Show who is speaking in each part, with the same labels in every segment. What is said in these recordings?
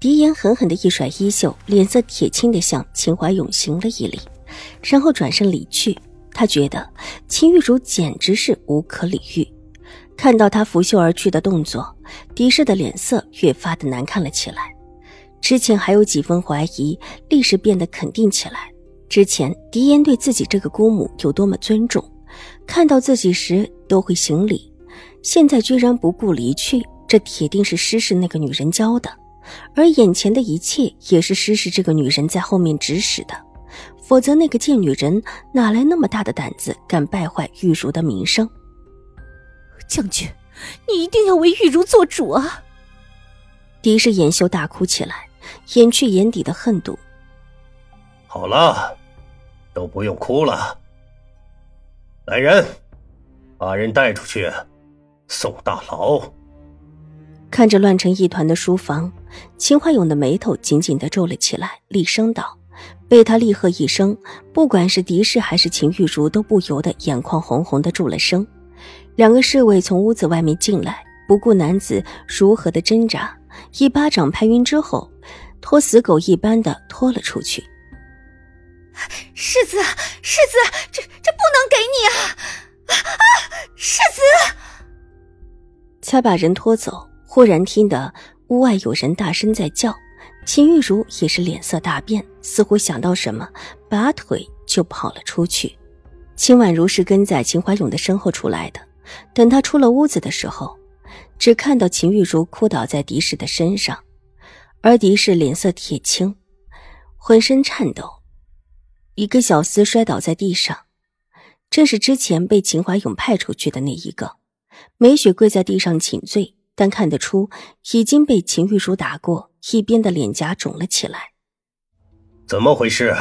Speaker 1: 狄言狠狠的一甩衣袖，脸色铁青的向秦怀勇行了一礼，然后转身离去。他觉得秦玉茹简直是无可理喻。看到他拂袖而去的动作，狄氏的脸色越发的难看了起来。之前还有几分怀疑，立时变得肯定起来。之前狄言对自己这个姑母有多么尊重，看到自己时都会行礼，现在居然不顾离去，这铁定是施氏那个女人教的。而眼前的一切也是施氏这个女人在后面指使的，否则那个贱女人哪来那么大的胆子，敢败坏玉茹的名声？
Speaker 2: 将军，你一定要为玉茹做主啊！
Speaker 1: 狄氏掩袖大哭起来，掩去眼底的恨毒。
Speaker 3: 好了，都不用哭了。来人，把人带出去，送大牢。
Speaker 1: 看着乱成一团的书房，秦怀勇的眉头紧紧的皱了起来，厉声道：“被他厉喝一声，不管是狄氏还是秦玉茹，都不由得眼眶红红的住了声。两个侍卫从屋子外面进来，不顾男子如何的挣扎，一巴掌拍晕之后，拖死狗一般的拖了出去。
Speaker 2: 世子，世子，这这不能给你啊！啊，世子，
Speaker 1: 才把人拖走。忽然听得屋外有人大声在叫，秦玉茹也是脸色大变，似乎想到什么，拔腿就跑了出去。秦婉如是跟在秦怀勇的身后出来的，等他出了屋子的时候，只看到秦玉茹哭倒在狄氏的身上，而狄氏脸色铁青，浑身颤抖，一个小厮摔倒在地上，正是之前被秦怀勇派出去的那一个。梅雪跪在地上请罪。但看得出已经被秦玉茹打过，一边的脸颊肿了起来。
Speaker 3: 怎么回事？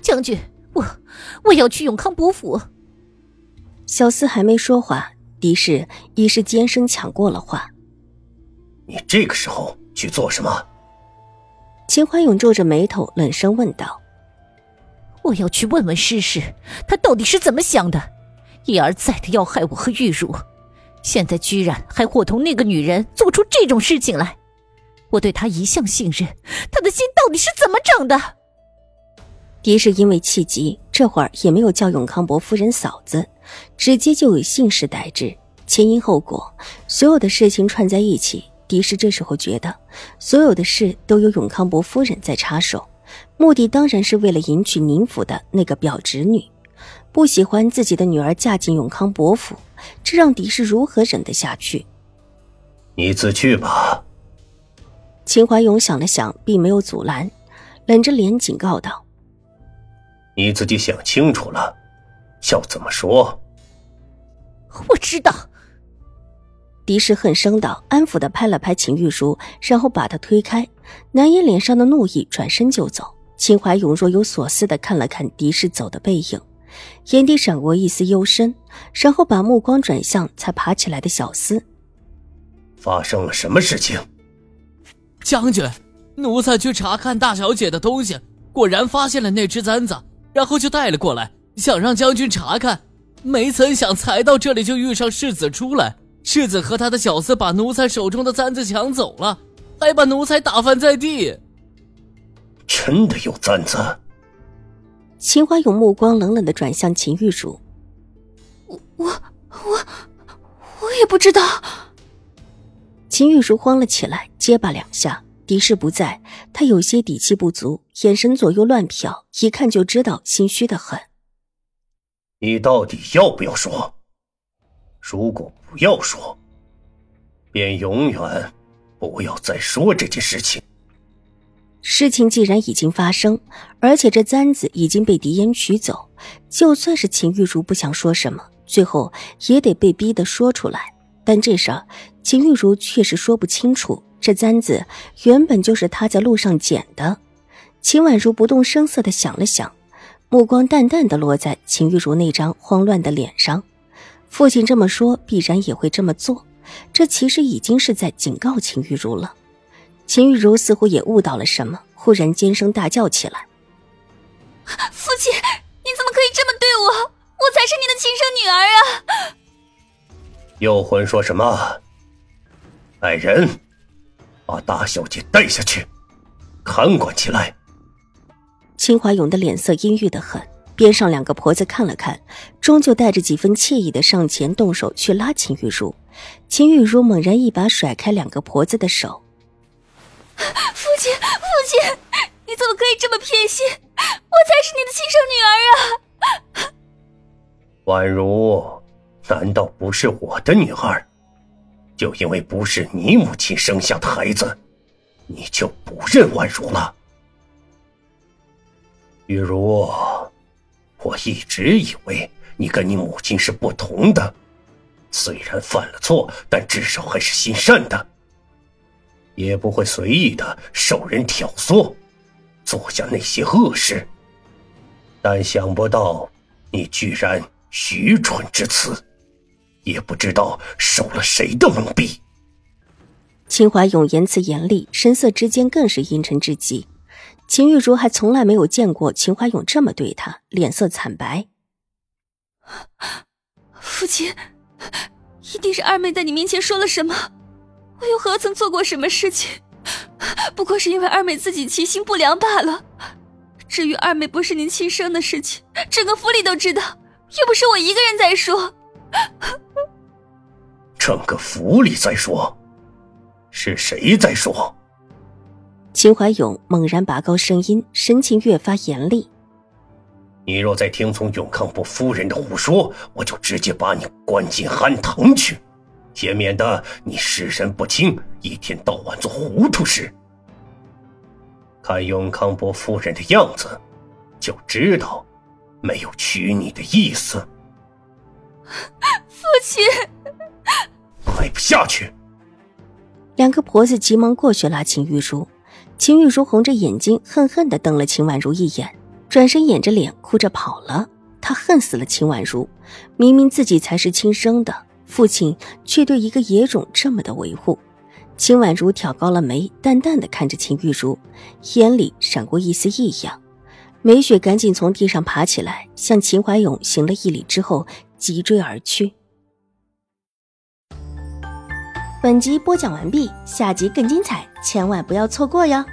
Speaker 2: 将军，我我要去永康伯府。
Speaker 1: 小厮还没说话，狄氏已是尖声抢过了话：“
Speaker 3: 你这个时候去做什么？”
Speaker 1: 秦怀勇皱着眉头，冷声问道：“
Speaker 2: 我要去问问诗诗，她到底是怎么想的，一而再的要害我和玉茹。”现在居然还伙同那个女人做出这种事情来，我对她一向信任，她的心到底是怎么长的？
Speaker 1: 狄氏因为气急，这会儿也没有叫永康伯夫人嫂子，直接就以姓氏代之，前因后果，所有的事情串在一起。狄氏这时候觉得，所有的事都有永康伯夫人在插手，目的当然是为了迎娶宁府的那个表侄女。不喜欢自己的女儿嫁进永康伯府，这让狄氏如何忍得下去？
Speaker 3: 你自去吧。
Speaker 1: 秦怀勇想了想，并没有阻拦，冷着脸警告道：“
Speaker 3: 你自己想清楚了，要怎么说？”
Speaker 2: 我知道。
Speaker 1: 狄氏恨声道，安抚的拍了拍秦玉书，然后把她推开，难掩脸上的怒意，转身就走。秦怀勇若有所思的看了看狄氏走的背影。眼底闪过一丝幽深，然后把目光转向才爬起来的小厮。
Speaker 3: 发生了什么事情？
Speaker 4: 将军，奴才去查看大小姐的东西，果然发现了那只簪子，然后就带了过来，想让将军查看。没曾想才到这里就遇上世子出来，世子和他的小厮把奴才手中的簪子抢走了，还把奴才打翻在地。
Speaker 3: 真的有簪子？
Speaker 1: 秦华勇目光冷冷的转向秦玉茹，
Speaker 2: 我我我我也不知道。
Speaker 1: 秦玉茹慌了起来，结巴两下。狄氏不在，她有些底气不足，眼神左右乱瞟，一看就知道心虚的很。
Speaker 3: 你到底要不要说？如果不要说，便永远不要再说这件事情。
Speaker 1: 事情既然已经发生，而且这簪子已经被狄言取走，就算是秦玉茹不想说什么，最后也得被逼得说出来。但这事儿，秦玉茹确实说不清楚。这簪子原本就是她在路上捡的，秦婉如不动声色的想了想，目光淡淡的落在秦玉茹那张慌乱的脸上。父亲这么说，必然也会这么做。这其实已经是在警告秦玉茹了。秦玉茹似乎也悟到了什么，忽然尖声大叫起来：“
Speaker 5: 父亲，你怎么可以这么对我？我才是你的亲生女儿啊！”
Speaker 3: 幽魂说什么？来人，把大小姐带下去，看管起来。
Speaker 1: 秦华勇的脸色阴郁的很，边上两个婆子看了看，终究带着几分惬意的上前动手去拉秦玉茹。秦玉茹猛然一把甩开两个婆子的手。
Speaker 5: 父亲，父亲，你怎么可以这么偏心？我才是你的亲生女儿啊！
Speaker 3: 婉如，难道不是我的女儿？就因为不是你母亲生下的孩子，你就不认婉如了？玉如，我一直以为你跟你母亲是不同的，虽然犯了错，但至少还是心善的。也不会随意的受人挑唆，做下那些恶事。但想不到你居然愚蠢至此，也不知道受了谁的蒙蔽。
Speaker 1: 秦怀勇言辞严厉，神色之间更是阴沉至极。秦玉茹还从来没有见过秦怀勇这么对他，脸色惨白。
Speaker 5: 父亲，一定是二妹在你面前说了什么。我又何曾做过什么事情？不过是因为二妹自己其心不良罢了。至于二妹不是您亲生的事情，整个府里都知道，又不是我一个人在说。
Speaker 3: 整个府里在说，是谁在说？
Speaker 1: 秦怀勇猛然拔高声音，神情越发严厉：“
Speaker 3: 你若再听从永康伯夫人的胡说，我就直接把你关进寒堂去。”也免得你失神不清，一天到晚做糊涂事。看永康伯夫人的样子，就知道没有娶你的意思。
Speaker 5: 父亲，
Speaker 3: 快不下去！
Speaker 1: 两个婆子急忙过去拉秦玉茹，秦玉茹红着眼睛，恨恨的瞪了秦婉如一眼，转身掩着脸哭着跑了。她恨死了秦婉如，明明自己才是亲生的。父亲却对一个野种这么的维护，秦婉如挑高了眉，淡淡的看着秦玉茹，眼里闪过一丝异样。梅雪赶紧从地上爬起来，向秦怀勇行了一礼之后，急追而去。本集播讲完毕，下集更精彩，千万不要错过哟。